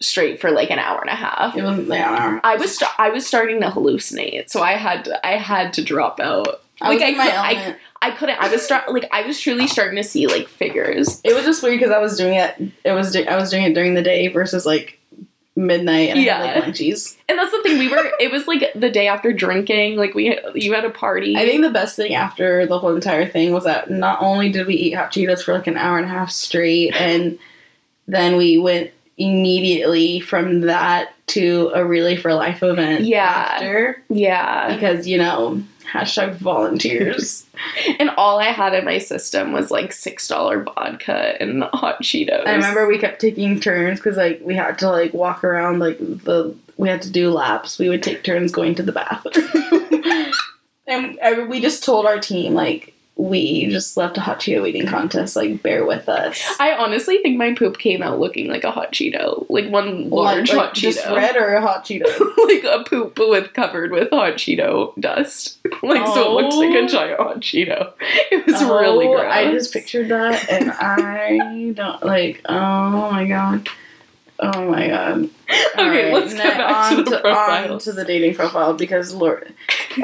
straight for like an hour and a half. It was yeah. I was st- I was starting to hallucinate, so I had to, I had to drop out. I was Like, I could- I-. I couldn't. I was start like I was truly starting to see like figures. It was just weird because I was doing it. It was do- I was doing it during the day versus like midnight and I had like lunchies. And that's the thing. We were. It was like the day after drinking. Like we, you had a party. I think the best thing after the whole entire thing was that not only did we eat hot Cheetos for like an hour and a half straight, and then we went immediately from that to a Relay for Life event. Yeah. After yeah. because you know hashtag volunteers. And all I had in my system was like six dollar vodka and hot Cheetos. I remember we kept taking turns because like we had to like walk around like the we had to do laps. We would take turns going to the bathroom, and we just told our team like we just left a hot Cheeto eating contest. Like bear with us. I honestly think my poop came out looking like a hot Cheeto, like one large like, hot just Cheeto, red or a hot Cheeto. like a poop with covered with hot Cheeto dust. Like so, it looked like Oh. a giant hot Cheeto. It was really Oh, gross. I just pictured that, and I don't like. Oh my god. Oh my god. Okay, let's get back to the on to the dating profile because Lord,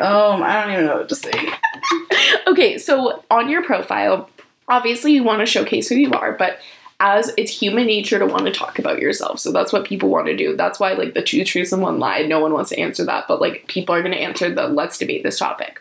oh, I don't even know what to say. Okay, so on your profile, obviously you want to showcase who you are, but as it's human nature to want to talk about yourself. So that's what people want to do. That's why like the two truths and one lie, no one wants to answer that, but like people are going to answer the let's debate this topic.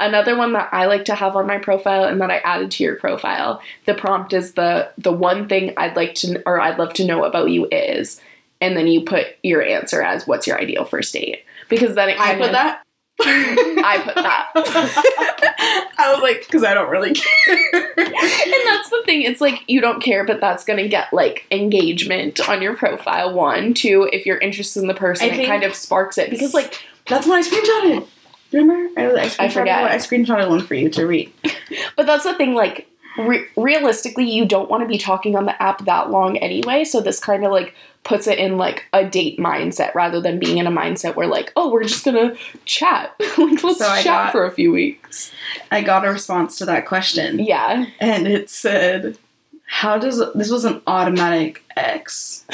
Another one that I like to have on my profile and that I added to your profile, the prompt is the the one thing I'd like to or I'd love to know about you is and then you put your answer as what's your ideal first date because then it I put that. I put that. I was like, because I don't really care. and that's the thing it's like you don't care but that's gonna get like engagement on your profile one two if you're interested in the person I it kind of sparks it because like That's when I screenshotted. Remember? I, I, screenshotted forget. I screenshotted one for you to read. but that's the thing like re- realistically you don't want to be talking on the app that long anyway so this kind of like puts it in like a date mindset rather than being in a mindset where like oh we're just gonna chat like let's So chat got- for a few weeks I got a response to that question, yeah and it said, "How does this was an automatic X?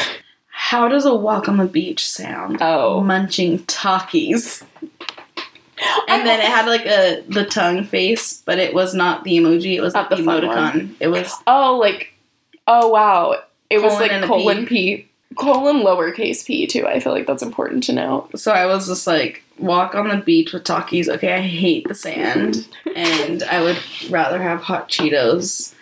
How does a walk on the beach sound? oh munching Takis. And then it had like a the tongue face, but it was not the emoji. It was Not the the emoticon. It was oh like oh wow it was like colon p colon lowercase p too i feel like that's important to know so I was just like walk on the beach with Takis. Okay, I hate the sand, and I would rather have hot Cheetos.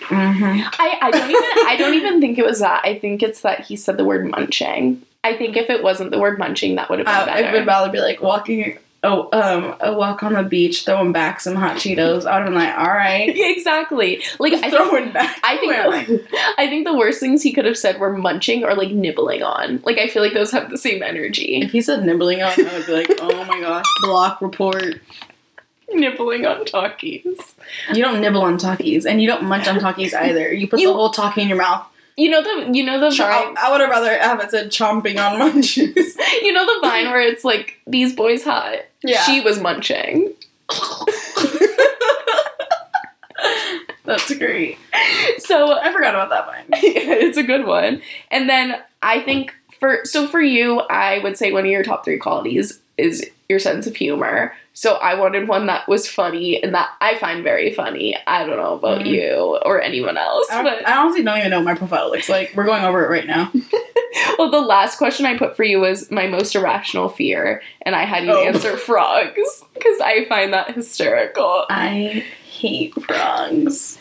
Mm-hmm. I, I don't even I don't even think it was that. I think it's that he said the word munching. I think if it wasn't the word munching, that would have been I, better. I would rather be like walking. Oh, um, a walk on the beach, throwing back some hot Cheetos. I would have been like, all right, exactly. Like I think, throwing back. I think the, I think the worst things he could have said were munching or like nibbling on. Like I feel like those have the same energy. If he said nibbling on, I would be like, oh my gosh, block report. nibbling on Takis. You don't nibble on Takis, and you don't munch on Takis either. You put You- the whole Taki in your mouth. You know the you know the vine I would have rather have it said chomping on munchies. you know the vine where it's like these boys hot. Yeah. She was munching. That's great. So I forgot about that vine. it's a good one. And then I think for so for you, I would say one of your top three qualities is your sense of humor. So I wanted one that was funny and that I find very funny. I don't know about Mhm. you or anyone else, I, but I honestly don't even know what my profile looks like. We're going over it right now. well, the last question I put for you was my most irrational fear, and I had you Oh. answer frogs because I find that hysterical. I hate frogs.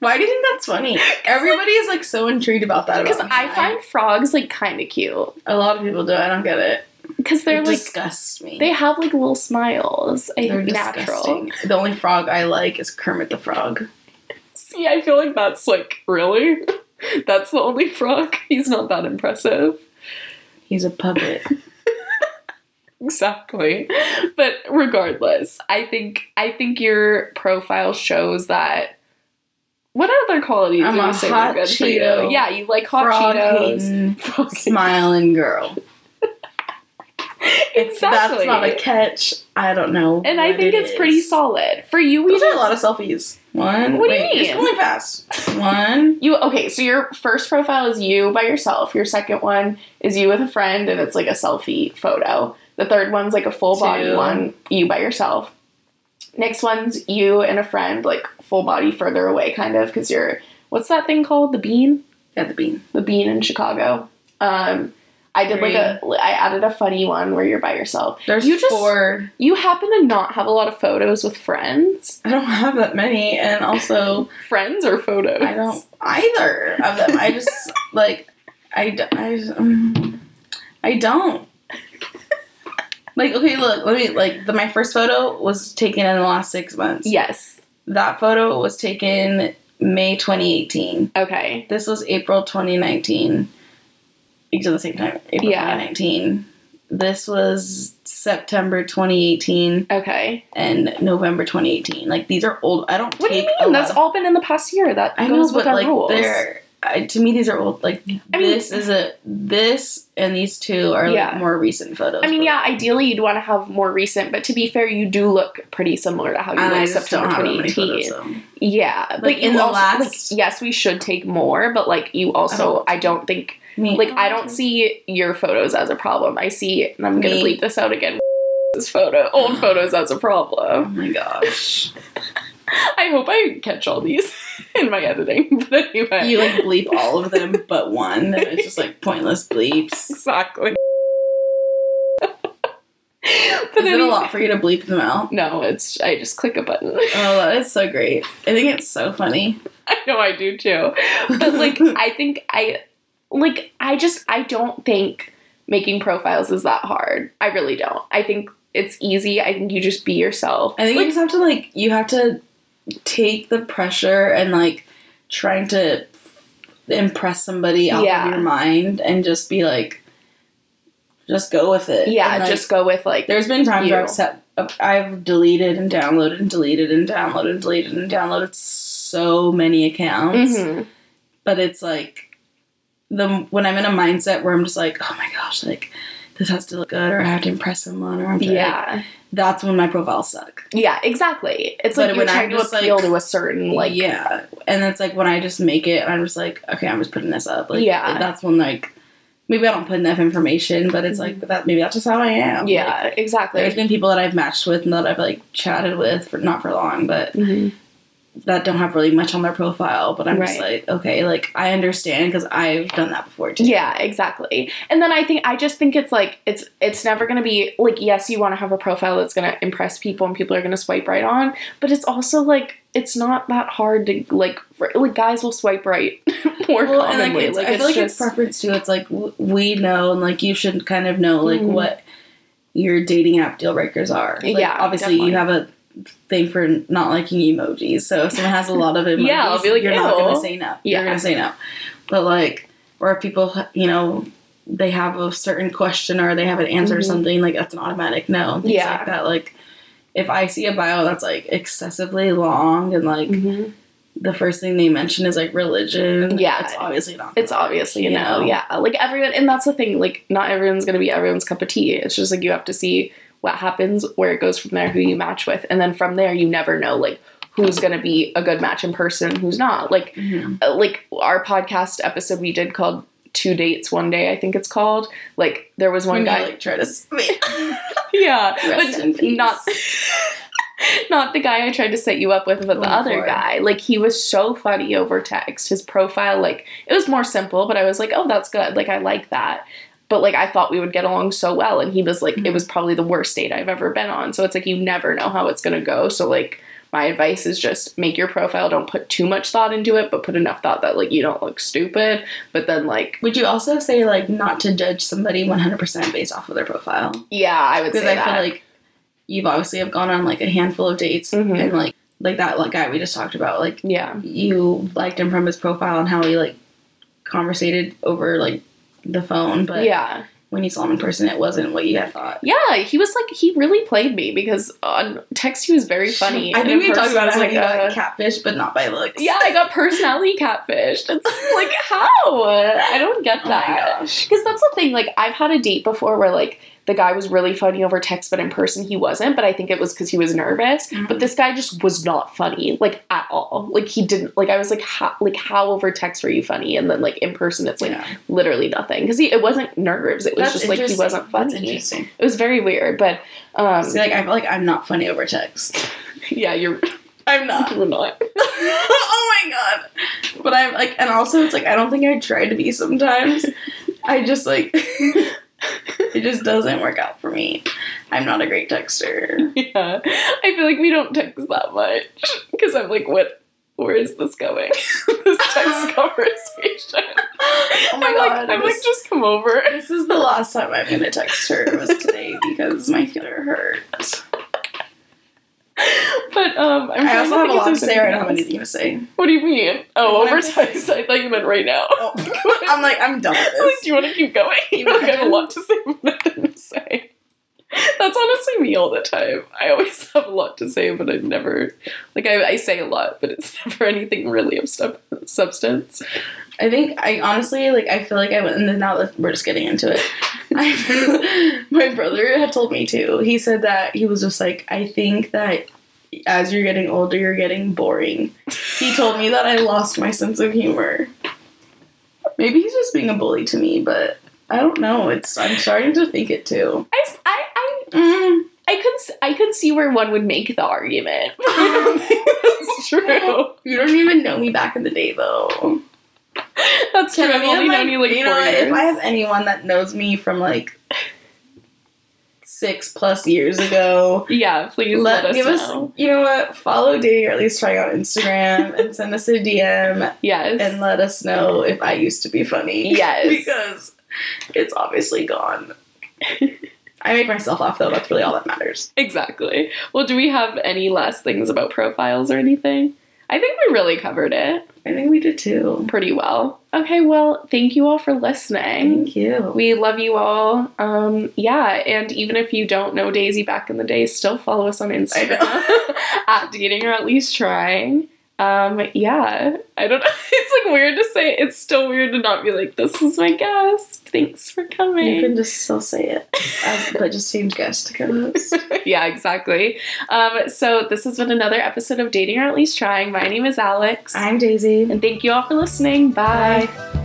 Why do you think that's funny? Everybody is like so intrigued about that. Because. I find frogs like kind of cute a lot of people do. I don't get it. Because they're It like disgusts me. they have like little smiles. I They're natural. disgusting. The only frog I like is Kermit the Frog. See, I feel like that's like really. That's the only frog. He's not that impressive. He's a puppet. Exactly. But regardless, I think I think your profile shows that. What other qualities I'm a hot were good for Cheeto? Yeah, you like hot frog Cheetos. hating, smiling girl. If exactly. that's not a catch, I don't know. and I think it it's pretty solid for you. We Those are a lot of selfies. One. What do you mean? It's mean? going fast. One. You okay? So your first profile is you by yourself. Your second one is you with a friend, and it's like a selfie photo. The third one's like a full body Two. one, you by yourself. Next one's you and a friend, like full body further away, kind of, because you're what's that thing called? The bean, Got the bean. the bean in Chicago. Um, I did like a, I added a funny one where you're by yourself. There's You just- four. You happen to not have a lot of photos with friends, I don't have that many, and also friends or photos. I don't either of them. I just like I I um, I don't. Like okay, look. Let me like the, my first photo was taken in the last six months. Yes. That photo was taken May 2018. Okay. This was April 2019. Each at the same time. April Yeah. 2019. This was September 2018 Okay. and November 2018. Like these are old. I don't What do you mean? That's all been in the past year. That I know, goes with but our like rules. they're I, to me these are old. Like I mean- this is a this and these two are Yeah. like more recent photos. I mean, yeah, ideally you'd want to have more recent, but to be fair, you do look pretty similar to how you And I looked just September don't have that many 2018. photos. So. Yeah, Like, but in the also, last- like, yes, we should take more, but like you oh. also, I don't think, I mean, like, I don't see your photos as a problem. I see, and I'm gonna Me. bleep this out again. This photo, old photos as a problem. Oh my gosh. I hope I catch all these in my editing. But anyway, You like bleep all of them but one. It's just like pointless bleeps. exactly. but Is it a lot for you to bleep them out? No, it's I just click a button. Oh, that is so great. I think it's so funny. I know I do too. But like I think I like I just I don't think making profiles is that hard. I really don't. I think it's easy. I think you just be yourself. I think like, you just have to like you have to take the pressure and like trying to impress somebody out Yeah. of your mind and just be like just go with it. yeah, And, like, just go with like there's been times where. I've set I've deleted and downloaded and deleted and downloaded and deleted and downloaded so many accounts. Mhm. But it's like the when I'm in a mindset where I'm just like, oh my gosh, like this has to look good or I have to impress someone or I'm like, Yeah. that's when my profiles suck. Yeah, exactly. It's But like you're when I'm trying to just, appeal like- to a certain like yeah, and it's like when I just make it, I'm just like, okay, I'm just putting this up. Like, Yeah. that's when like maybe I don't put enough information, but it's like that. Maybe that's just how I am. Mm-hmm. Yeah, Like, exactly. there's been people that I've matched with and that I've like chatted with for not for long, but Mhm. That don't have really much on their profile. But I'm just like, okay, like I understand because I've done that before too. Yeah, exactly. And then I think I just think it's like it's it's never going to be like yes, you want to have a profile that's going to impress people and people are going to swipe right on, but it's also like it's not that hard to like for, like guys will swipe right more Well, and commonly. like, it's, like I it's feel like just it's preference too. It's like w- we know, and like you should kind of know, like Mhm. what your dating app deal breakers are. Like, Yeah, obviously definitely. you have a thing for not liking emojis. So if someone has a lot of emojis, Yeah, I'll be like, you're not gonna say no. Yeah. You're gonna say no. But like, or if people, you know, they have a certain question or they have an answer or Mhm. something, like that's an automatic no. Yeah. like that. Like, if I see a bio that's like excessively long and like Mhm. the first thing they mention is like religion, Yeah. it's obviously not. It's obviously you know, yeah. Like everyone, and that's the thing. Like not everyone's gonna be everyone's cup of tea. It's just like you have to see what happens, where it goes from there, who you match with, and then from there you never know like who's gonna be a good match in person, who's not. Like Mhm. uh, like our podcast episode we did called Two Dates One Day, I think it's called. Like there was one you, guy, like try to. yeah, but not. Not the guy I tried to set you up with, but the Going other guy. Like he was so funny over text. His profile, like it was more simple, but I was like, oh, that's good. Like I like that. But like I thought we would get along so well, and he was like, Mm-hmm. it was probably the worst date I've ever been on. So it's like you never know how it's gonna go. So like my advice is just make your profile. Don't put too much thought into it, but put enough thought that like you don't look stupid. But then like Would you also say like not to judge somebody 100% based off of their profile? yeah, I would say. Because I that. feel like you've obviously have gone on like a handful of dates Mhm. and like like that like guy we just talked about like yeah, you liked him from his profile and how he like conversated over like the phone, but yeah. when you saw him in person, it wasn't what you had thought. Yeah, he was like he really played me because on text he was very funny. I think in we talked about it, like, uh, like catfish, but not by looks. yeah, I got personality catfished. It's like how I don't get Oh that because that's the thing. Like I've had a date before where like the guy was really funny over text, but in person he wasn't. But I think it was because he was nervous. Mhm. But this guy just was not funny, like at all. Like he didn't. Like I was like, how, like how over text were you funny? And then like in person, it's like Yeah. literally nothing because it wasn't nerves. It was That's just like he wasn't That's funny. interesting. It was very weird, but um, See, like I feel like I'm not funny over text. yeah, you're I'm not. you're not. oh my god. But I'm like, and also it's like I don't think I try to be sometimes. I just like it just doesn't work out for me. I'm not a great texter. Yeah, I feel like we don't text that much because I'm like, what? Where is this going? this text conversation. Oh my I'm god. Like, I'm like, just come over. this is the last time I'm gonna text her It was today because my feeler hurt. But um, I'm I also to have a lot to say. I don't have anything to say. What do you mean? Oh, When over I'm. I thought you meant right now. Oh, I'm like I'm done with I'm like, do you want to keep going? You Like, I have a lot to say, but nothing to say. That's honestly me all the time. I always have a lot to say, but I never like I, I say a lot, but it's never anything really of sub- substance. I think I honestly like I feel like I went and then now that we're just getting into it. My brother had told me too. He said that he was just like I think that as you're getting older you're getting boring. He told me that I lost my sense of humor. Maybe he's just being a bully to me, but I don't know. It's I'm starting to think it too. I, I, I, Mm, I could I could see where one would make the argument. I don't think that's true. You don't even know me back in the day, though. That's true. I've only known you like you know years. If I have anyone that knows me from like six plus years ago, yeah, please let, let, us give know. us. You know what? Follow dating or at least try out Instagram and send us a DM yes. and let us know if I used to be funny. Yes. because it's obviously gone. I make myself laugh though. That's really all that matters. exactly. Well, do we have any last things about profiles or anything? I think we really covered it I think we did too. pretty well. Okay, well, thank you all for listening. Thank you. We love you all. Um, yeah, and even if you don't know Daisy back in the day, still follow us on Instagram at dating or at least trying. Um, yeah, I don't know. It's like weird to say. It's still weird to not be like, "This is my guest. Thanks for coming." you coming." can just still say it, as, but just change guest to co-host. yeah, exactly. Um, so this has been another episode of Dating or at least trying. My name is Alex, I'm Daisy. and thank you all for listening. Bye. Bye.